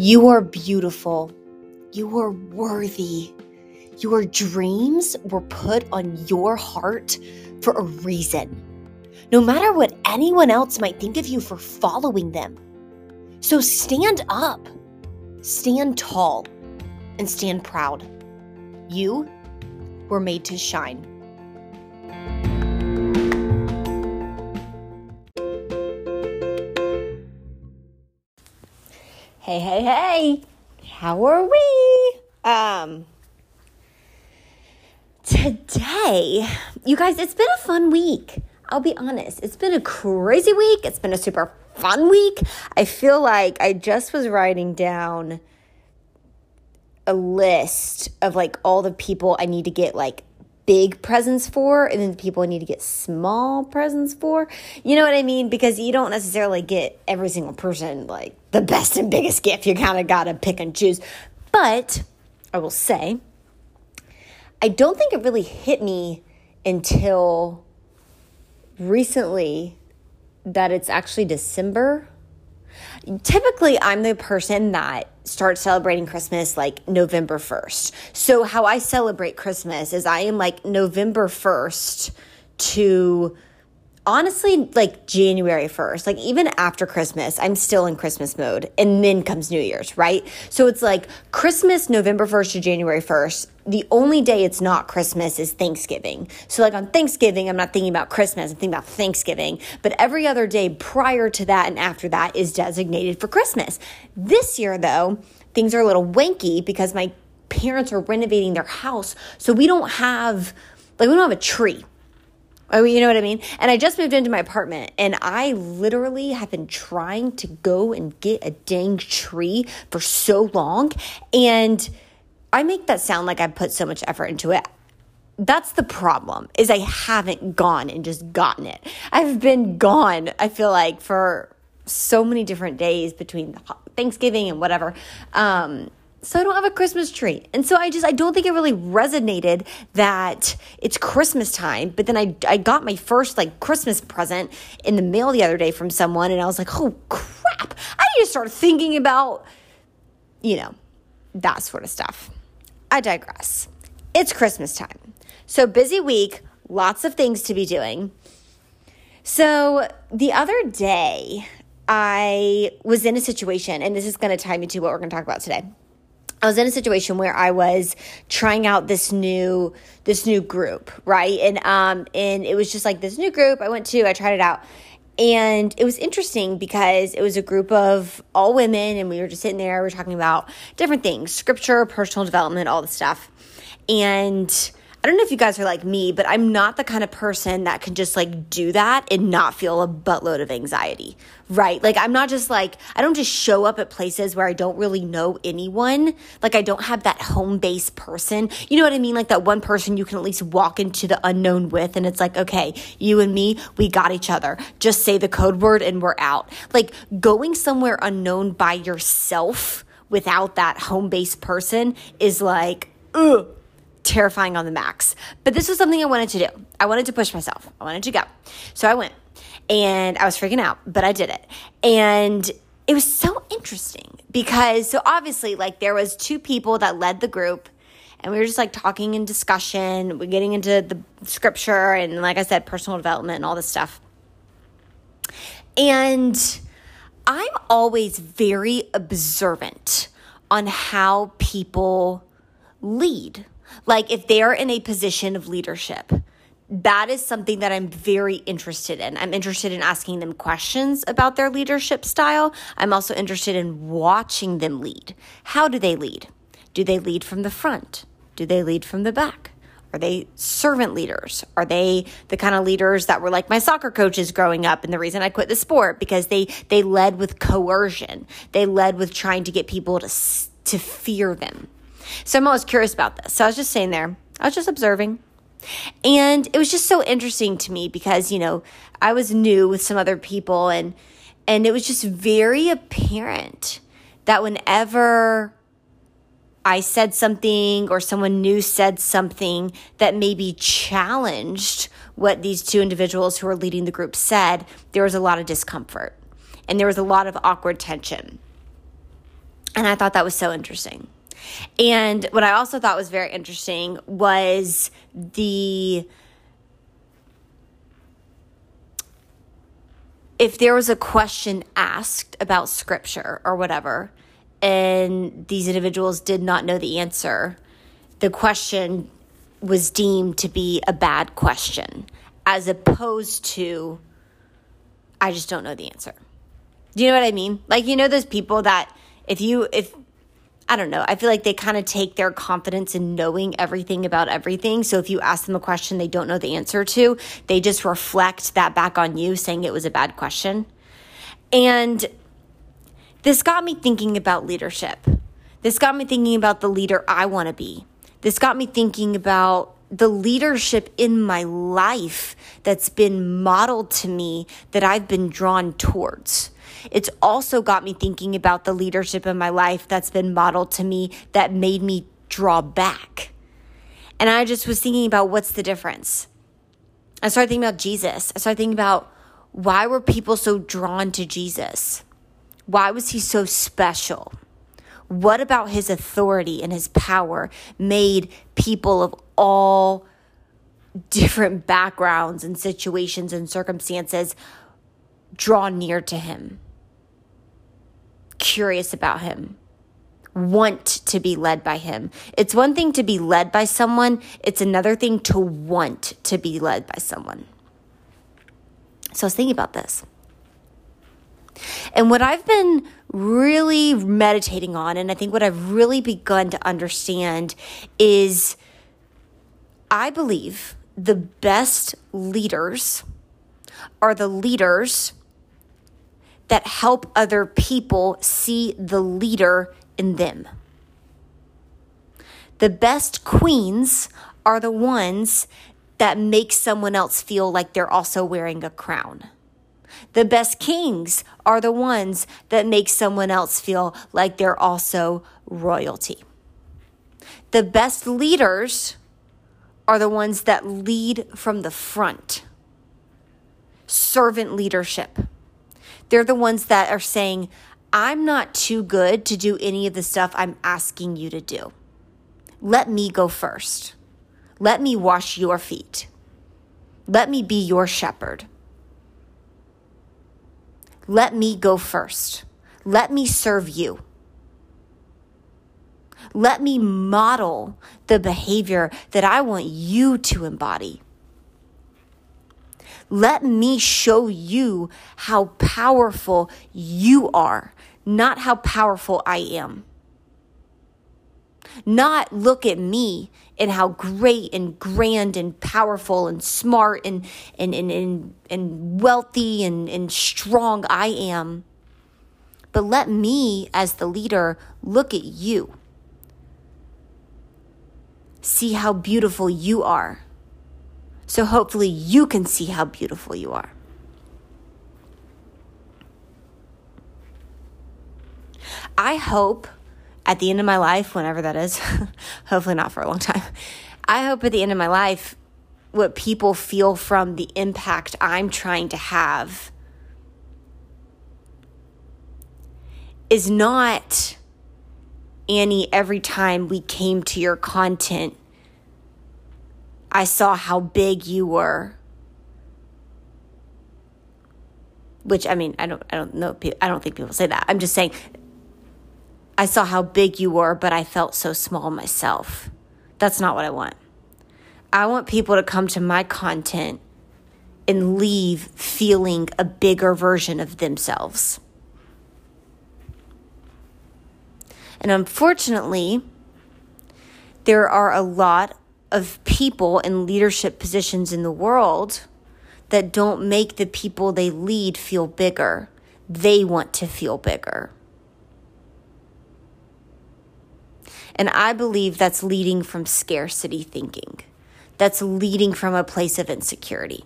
You are beautiful. You are worthy. Your dreams were put on your heart for a reason, no matter what anyone else might think of you for following them. So stand up, stand tall, and stand proud. You were made to shine. Hey, hey, hey. How are we? Um Today, you guys, it's been a fun week. I'll be honest. It's been a crazy week. It's been a super fun week. I feel like I just was writing down a list of like all the people I need to get like big presents for and then the people need to get small presents for. You know what I mean? Because you don't necessarily get every single person like the best and biggest gift. You kind of got to pick and choose. But I will say, I don't think it really hit me until recently that it's actually December. Typically, I'm the person that starts celebrating Christmas like November 1st. So, how I celebrate Christmas is I am like November 1st to honestly like January 1st. Like, even after Christmas, I'm still in Christmas mode. And then comes New Year's, right? So, it's like Christmas, November 1st to January 1st. The only day it's not Christmas is Thanksgiving. So, like on Thanksgiving, I'm not thinking about Christmas, I'm thinking about Thanksgiving. But every other day prior to that and after that is designated for Christmas. This year, though, things are a little wanky because my parents are renovating their house. So, we don't have, like, we don't have a tree. Oh, you know what I mean? And I just moved into my apartment and I literally have been trying to go and get a dang tree for so long. And I make that sound like I put so much effort into it. That's the problem is I haven't gone and just gotten it. I've been gone, I feel like, for so many different days between Thanksgiving and whatever. Um, so I don't have a Christmas tree. And so I just I don't think it really resonated that it's Christmas time. But then I I got my first like Christmas present in the mail the other day from someone and I was like, "Oh crap. I need to start thinking about you know, that sort of stuff." I digress. It's Christmas time. So busy week, lots of things to be doing. So the other day, I was in a situation, and this is going to tie me to what we're going to talk about today. I was in a situation where I was trying out this new this new group, right? And um and it was just like this new group I went to, I tried it out. And it was interesting because it was a group of all women, and we were just sitting there, we are talking about different things scripture, personal development, all the stuff. And I don't know if you guys are like me, but I'm not the kind of person that can just like do that and not feel a buttload of anxiety, right? Like, I'm not just like, I don't just show up at places where I don't really know anyone. Like, I don't have that home base person. You know what I mean? Like, that one person you can at least walk into the unknown with, and it's like, okay, you and me, we got each other. Just say the code word and we're out. Like, going somewhere unknown by yourself without that home base person is like, ugh terrifying on the max. But this was something I wanted to do. I wanted to push myself. I wanted to go. So I went and I was freaking out, but I did it. And it was so interesting because so obviously like there was two people that led the group and we were just like talking and discussion, we're getting into the scripture and like I said personal development and all this stuff. And I'm always very observant on how people lead like if they're in a position of leadership, that is something that I'm very interested in. I'm interested in asking them questions about their leadership style. I'm also interested in watching them lead. How do they lead? Do they lead from the front? Do they lead from the back? Are they servant leaders? Are they the kind of leaders that were like my soccer coaches growing up? And the reason I quit the sport because they they led with coercion. They led with trying to get people to to fear them. So I'm always curious about this. So I was just sitting there, I was just observing. And it was just so interesting to me because, you know, I was new with some other people and and it was just very apparent that whenever I said something or someone new said something that maybe challenged what these two individuals who were leading the group said, there was a lot of discomfort and there was a lot of awkward tension. And I thought that was so interesting. And what I also thought was very interesting was the if there was a question asked about scripture or whatever, and these individuals did not know the answer, the question was deemed to be a bad question, as opposed to, I just don't know the answer. Do you know what I mean? Like, you know, those people that if you, if, I don't know, I feel like they kind of take their confidence in knowing everything about everything. So if you ask them a question they don't know the answer to, they just reflect that back on you, saying it was a bad question. And this got me thinking about leadership. This got me thinking about the leader I want to be. This got me thinking about the leadership in my life that's been modeled to me that I've been drawn towards. It's also got me thinking about the leadership in my life that's been modeled to me that made me draw back. And I just was thinking about what's the difference. I started thinking about Jesus. I started thinking about why were people so drawn to Jesus? Why was he so special? What about his authority and his power made people of all different backgrounds and situations and circumstances draw near to him, curious about him, want to be led by him? It's one thing to be led by someone, it's another thing to want to be led by someone. So I was thinking about this. And what I've been really meditating on, and I think what I've really begun to understand is I believe the best leaders are the leaders that help other people see the leader in them. The best queens are the ones that make someone else feel like they're also wearing a crown. The best kings are the ones that make someone else feel like they're also royalty. The best leaders are the ones that lead from the front. Servant leadership. They're the ones that are saying, I'm not too good to do any of the stuff I'm asking you to do. Let me go first. Let me wash your feet. Let me be your shepherd. Let me go first. Let me serve you. Let me model the behavior that I want you to embody. Let me show you how powerful you are, not how powerful I am. Not look at me and how great and grand and powerful and smart and, and, and, and, and wealthy and, and strong I am. But let me, as the leader, look at you. See how beautiful you are. So hopefully you can see how beautiful you are. I hope at the end of my life, whenever that is, hopefully not for a long time, I hope at the end of my life, what people feel from the impact I'm trying to have is not Annie, every time we came to your content, I saw how big you were. Which I mean, I don't, I don't know. I don't think people say that. I'm just saying I saw how big you were, but I felt so small myself. That's not what I want. I want people to come to my content and leave feeling a bigger version of themselves. And unfortunately, there are a lot of people in leadership positions in the world that don't make the people they lead feel bigger. They want to feel bigger. And I believe that's leading from scarcity thinking. That's leading from a place of insecurity.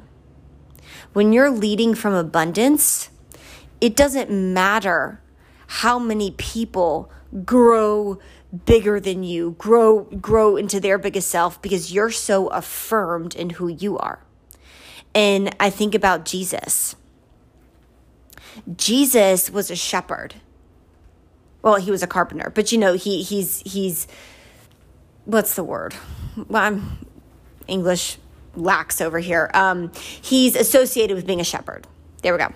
When you're leading from abundance, it doesn't matter how many people grow bigger than you, grow grow into their biggest self because you're so affirmed in who you are. And I think about Jesus. Jesus was a shepherd. well, he was a carpenter, but you know, he he's he's what's the word? Well, I'm English lax over here. Um, he's associated with being a shepherd. There we go.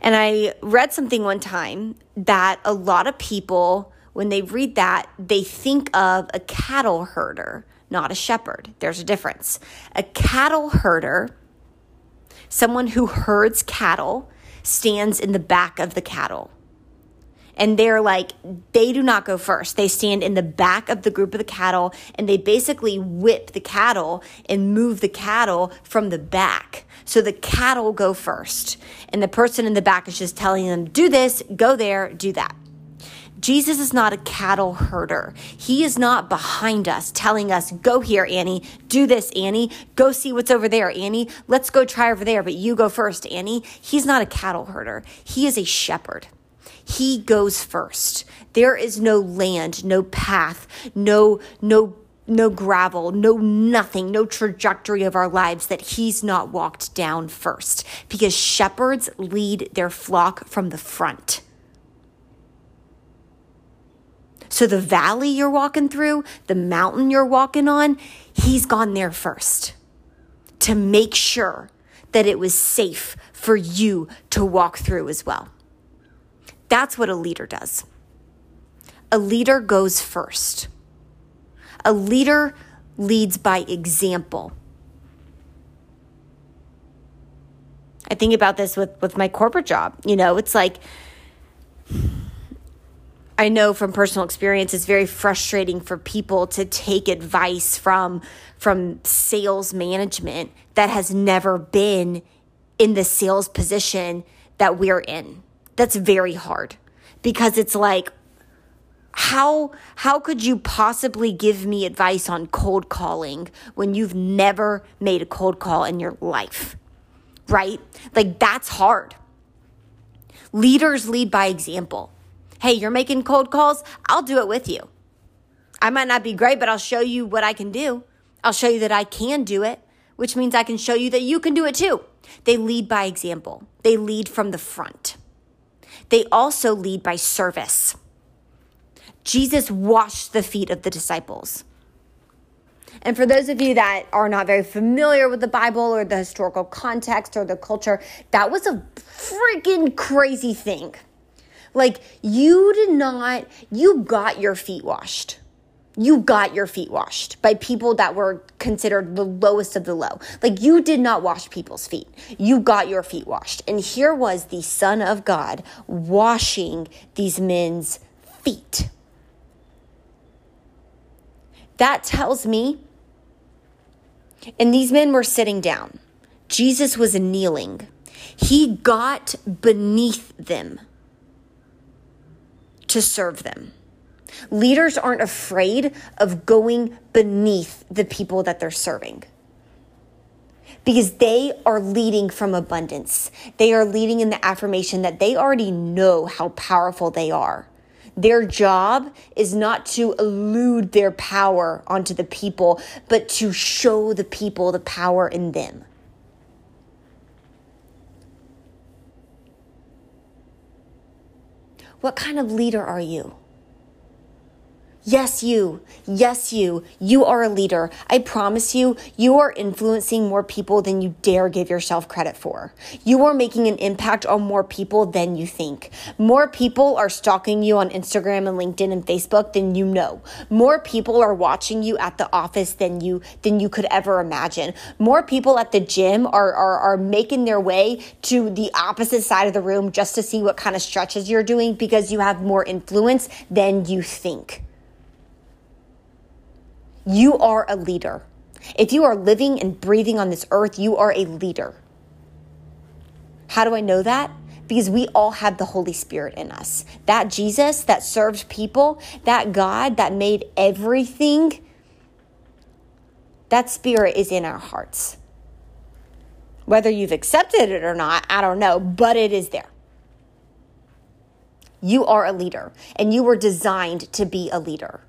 And I read something one time that a lot of people, when they read that, they think of a cattle herder, not a shepherd. There's a difference. A cattle herder, someone who herds cattle, stands in the back of the cattle. And they're like they do not go first. They stand in the back of the group of the cattle and they basically whip the cattle and move the cattle from the back. So the cattle go first. And the person in the back is just telling them do this go there do that Jesus is not a cattle herder. He is not behind us telling us, go here, Annie, do this, Annie, go see what's over there, Annie, let's go try over there, but you go first, Annie. He's not a cattle herder. He is a shepherd. He goes first. There is no land, no path, no, no, no gravel, no nothing, no trajectory of our lives that he's not walked down first because shepherds lead their flock from the front. So the valley you're walking through, the mountain you're walking on, he's gone there first to make sure that it was safe for you to walk through as well. That's what a leader does. A leader goes first. A leader leads by example. I think about this with, with my corporate job. You know, it's like, I know from personal experience, it's very frustrating for people to take advice from, from sales management that has never been in the sales position that we're in. That's very hard because it's like how how could you possibly give me advice on cold calling when you've never made a cold call in your life right? Like that's hard. Leaders lead by example hey you're making cold calls i'll do it with you i might not be great but i'll show you what i can do i'll show you that i can do it which means i can show you that you can do it too they lead by example they lead from the front they also lead by service. Jesus washed the feet of the disciples. And for those of you that are not very familiar with the Bible or the historical context or the culture, that was a freaking crazy thing. Like, you did not, you got your feet washed you got your feet washed by people that were considered the lowest of the low. Like you did not wash people's feet. You got your feet washed. And here was the Son of God washing these men's feet. That tells me, and these men were sitting down. Jesus was kneeling. He got beneath them to serve them. Leaders aren't afraid of going beneath the people that they're serving because they are leading from abundance. They are leading in the affirmation that they already know how powerful they are. Their job is not to elude their power onto the people, but to show the people the power in them. What kind of leader are you? Yes, you. Yes, you. You are a leader. I promise you, you are influencing more people than you dare give yourself credit for. You are making an impact on more people than you think. More people are stalking you on Instagram and LinkedIn and Facebook than you know. More people are watching you at the office than you than you could ever imagine. More people at the gym are are, are making their way to the opposite side of the room just to see what kind of stretches you're doing because you have more influence than you think. You are a leader. If you are living and breathing on this earth, you are a leader. How do I know that? Because we all have the Holy Spirit in us. That Jesus that served people, that God that made everything, that spirit is in our hearts. Whether you've accepted it or not, I don't know, but it is there. You are a leader and you were designed to be a leader.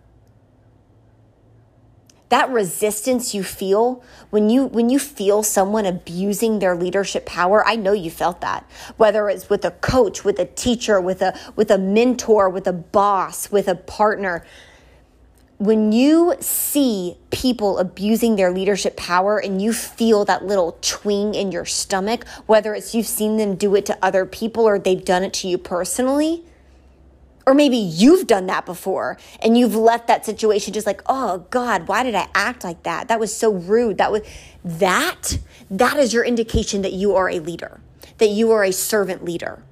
That resistance you feel when you when you feel someone abusing their leadership power i know you felt that. Whether it's with a coach with a teacher with a with a mentor with a boss with a partner. When you see people abusing their leadership power and you feel that little twing in your stomach, whether it's you've seen them do it to other people or they've done it to you personally, or maybe you've done that before and you've left that situation just like, oh God, why did I act like that? That was so rude. That was that, that is your indication that you are a leader, that you are a servant leader.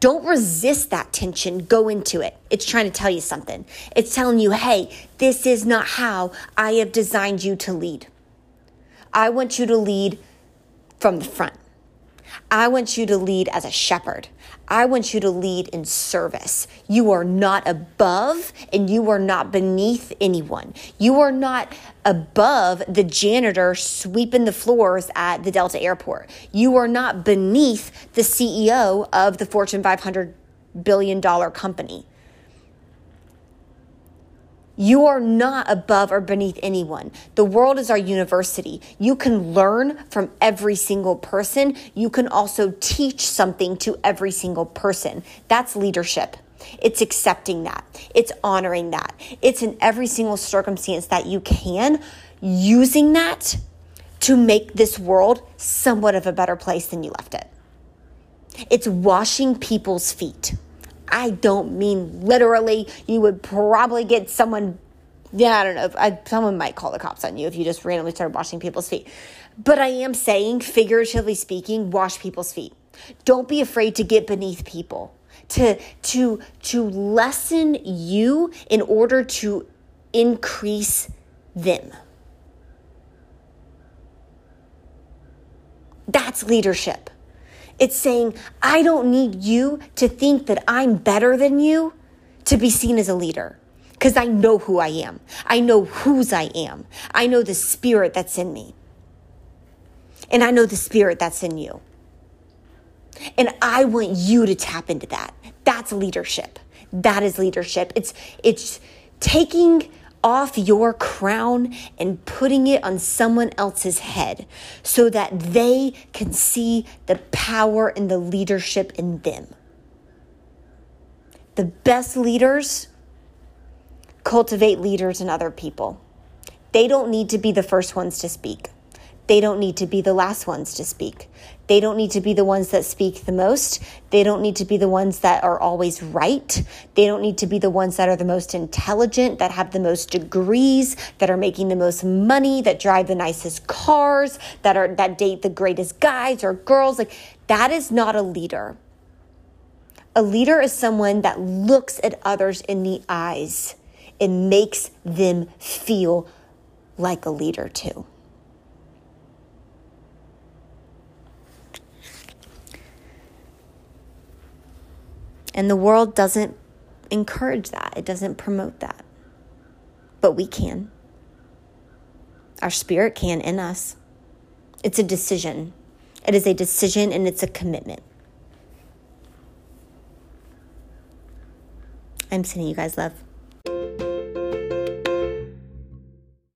Don't resist that tension. Go into it. It's trying to tell you something. It's telling you, hey, this is not how I have designed you to lead. I want you to lead from the front. I want you to lead as a shepherd. I want you to lead in service. You are not above and you are not beneath anyone. You are not above the janitor sweeping the floors at the Delta airport. You are not beneath the CEO of the Fortune 500 billion dollar company. You are not above or beneath anyone. The world is our university. You can learn from every single person. You can also teach something to every single person. That's leadership. It's accepting that. It's honoring that. It's in every single circumstance that you can, using that to make this world somewhat of a better place than you left it. It's washing people's feet. I don't mean literally. You would probably get someone, yeah, I don't know. I, someone might call the cops on you if you just randomly started washing people's feet. But I am saying, figuratively speaking, wash people's feet. Don't be afraid to get beneath people. To to to lessen you in order to increase them. That's leadership. It's saying, I don't need you to think that I'm better than you to be seen as a leader. Because I know who I am. I know whose I am. I know the spirit that's in me. And I know the spirit that's in you. And I want you to tap into that. That's leadership. That is leadership. It's it's taking off your crown and putting it on someone else's head so that they can see the power and the leadership in them. The best leaders cultivate leaders in other people. They don't need to be the first ones to speak. They don't need to be the last ones to speak. They don't need to be the ones that speak the most. They don't need to be the ones that are always right. They don't need to be the ones that are the most intelligent, that have the most degrees, that are making the most money, that drive the nicest cars, that are that date the greatest guys or girls. Like that is not a leader. A leader is someone that looks at others in the eyes and makes them feel like a leader too. And the world doesn't encourage that, it doesn't promote that. But we can. Our spirit can in us. It's a decision. It is a decision and it's a commitment. I'm sending you guys love.